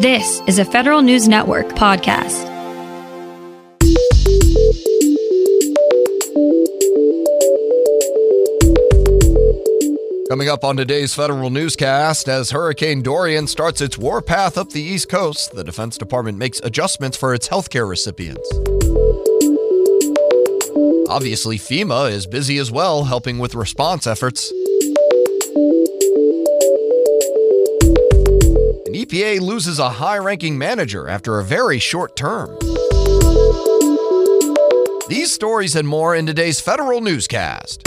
This is a Federal News Network podcast. Coming up on today's federal newscast, as Hurricane Dorian starts its warpath up the East Coast, the Defense Department makes adjustments for its healthcare recipients. Obviously, FEMA is busy as well, helping with response efforts. Loses a high ranking manager after a very short term. These stories and more in today's federal newscast.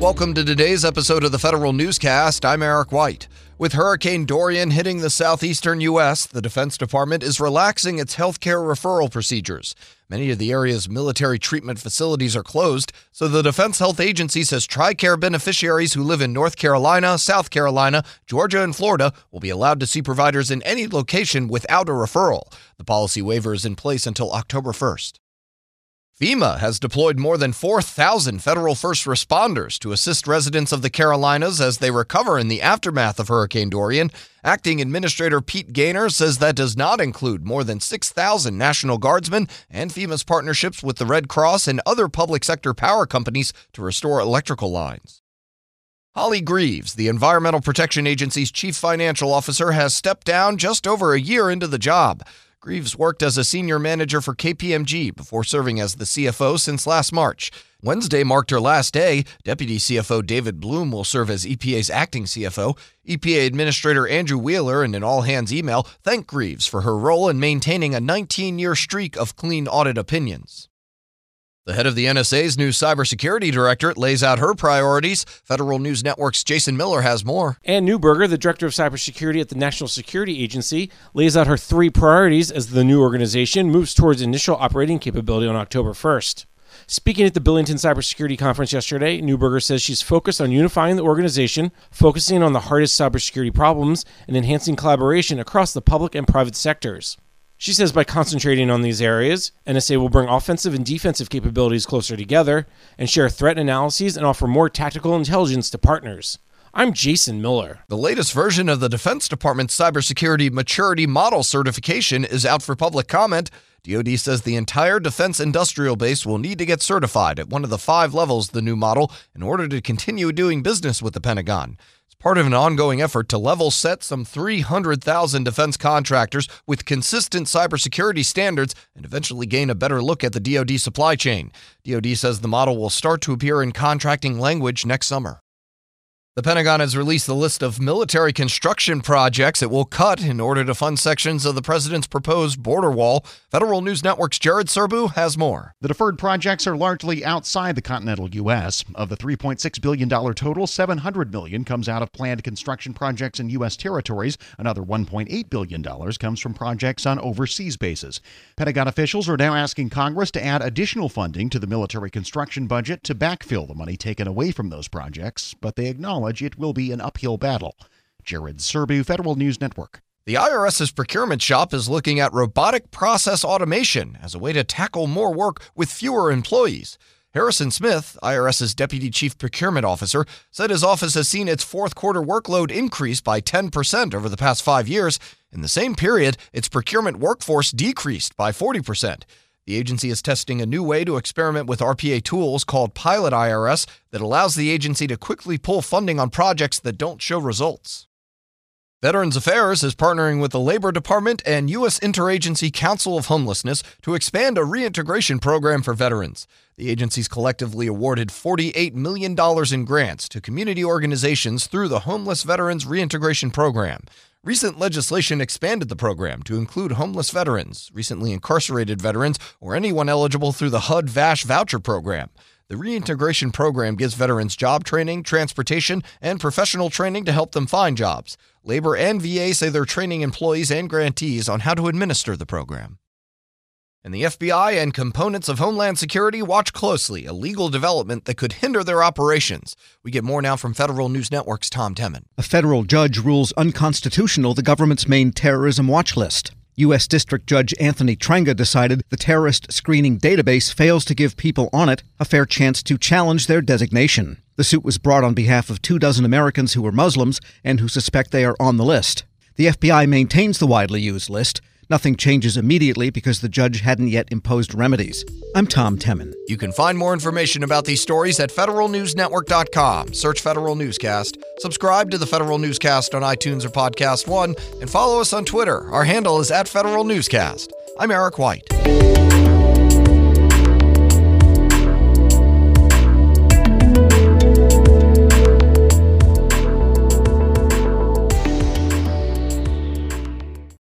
Welcome to today's episode of the Federal Newscast. I'm Eric White. With Hurricane Dorian hitting the southeastern U.S., the Defense Department is relaxing its healthcare referral procedures. Many of the area's military treatment facilities are closed, so the Defense Health Agency says TRICARE beneficiaries who live in North Carolina, South Carolina, Georgia, and Florida will be allowed to see providers in any location without a referral. The policy waiver is in place until October 1st. FEMA has deployed more than 4,000 federal first responders to assist residents of the Carolinas as they recover in the aftermath of Hurricane Dorian. Acting Administrator Pete Gaynor says that does not include more than 6,000 National Guardsmen and FEMA's partnerships with the Red Cross and other public sector power companies to restore electrical lines. Holly Greaves, the Environmental Protection Agency's chief financial officer, has stepped down just over a year into the job. Greaves worked as a senior manager for KPMG before serving as the CFO since last March. Wednesday marked her last day. Deputy CFO David Bloom will serve as EPA's acting CFO. EPA Administrator Andrew Wheeler, in an all hands email, thanked Greaves for her role in maintaining a 19 year streak of clean audit opinions. The head of the NSA's new cybersecurity directorate lays out her priorities. Federal News Network's Jason Miller has more. Ann Neuberger, the director of cybersecurity at the National Security Agency, lays out her three priorities as the new organization moves towards initial operating capability on October 1st. Speaking at the Billington Cybersecurity Conference yesterday, Neuberger says she's focused on unifying the organization, focusing on the hardest cybersecurity problems, and enhancing collaboration across the public and private sectors. She says by concentrating on these areas, NSA will bring offensive and defensive capabilities closer together and share threat analyses and offer more tactical intelligence to partners. I'm Jason Miller. The latest version of the Defense Department's Cybersecurity Maturity Model certification is out for public comment. DoD says the entire defense industrial base will need to get certified at one of the five levels of the new model in order to continue doing business with the Pentagon. Part of an ongoing effort to level set some 300,000 defense contractors with consistent cybersecurity standards and eventually gain a better look at the DoD supply chain. DoD says the model will start to appear in contracting language next summer. The Pentagon has released a list of military construction projects it will cut in order to fund sections of the president's proposed border wall. Federal News Network's Jared Serbu has more. The deferred projects are largely outside the continental U.S. Of the $3.6 billion total, 700 million comes out of planned construction projects in U.S. territories. Another $1.8 billion comes from projects on overseas bases. Pentagon officials are now asking Congress to add additional funding to the military construction budget to backfill the money taken away from those projects, but they acknowledge acknowledge it will be an uphill battle. Jared Serbu, Federal News Network. The IRS's procurement shop is looking at robotic process automation as a way to tackle more work with fewer employees. Harrison Smith, IRS's Deputy Chief Procurement Officer, said his office has seen its fourth quarter workload increase by 10% over the past five years. In the same period, its procurement workforce decreased by 40%. The agency is testing a new way to experiment with RPA tools called Pilot IRS that allows the agency to quickly pull funding on projects that don't show results. Veterans Affairs is partnering with the Labor Department and U.S. Interagency Council of Homelessness to expand a reintegration program for veterans. The agencies collectively awarded $48 million in grants to community organizations through the Homeless Veterans Reintegration Program. Recent legislation expanded the program to include homeless veterans, recently incarcerated veterans, or anyone eligible through the HUD VASH voucher program. The reintegration program gives veterans job training, transportation, and professional training to help them find jobs. Labor and VA say they're training employees and grantees on how to administer the program. And the FBI and components of Homeland Security watch closely a legal development that could hinder their operations. We get more now from Federal News Network's Tom Temin. A federal judge rules unconstitutional the government's main terrorism watch list. U.S. District Judge Anthony Trenga decided the terrorist screening database fails to give people on it a fair chance to challenge their designation. The suit was brought on behalf of two dozen Americans who were Muslims and who suspect they are on the list. The FBI maintains the widely used list. Nothing changes immediately because the judge hadn't yet imposed remedies. I'm Tom Temin. You can find more information about these stories at federalnewsnetwork.com. Search Federal Newscast, subscribe to the Federal Newscast on iTunes or Podcast One, and follow us on Twitter. Our handle is at Federal Newscast. I'm Eric White.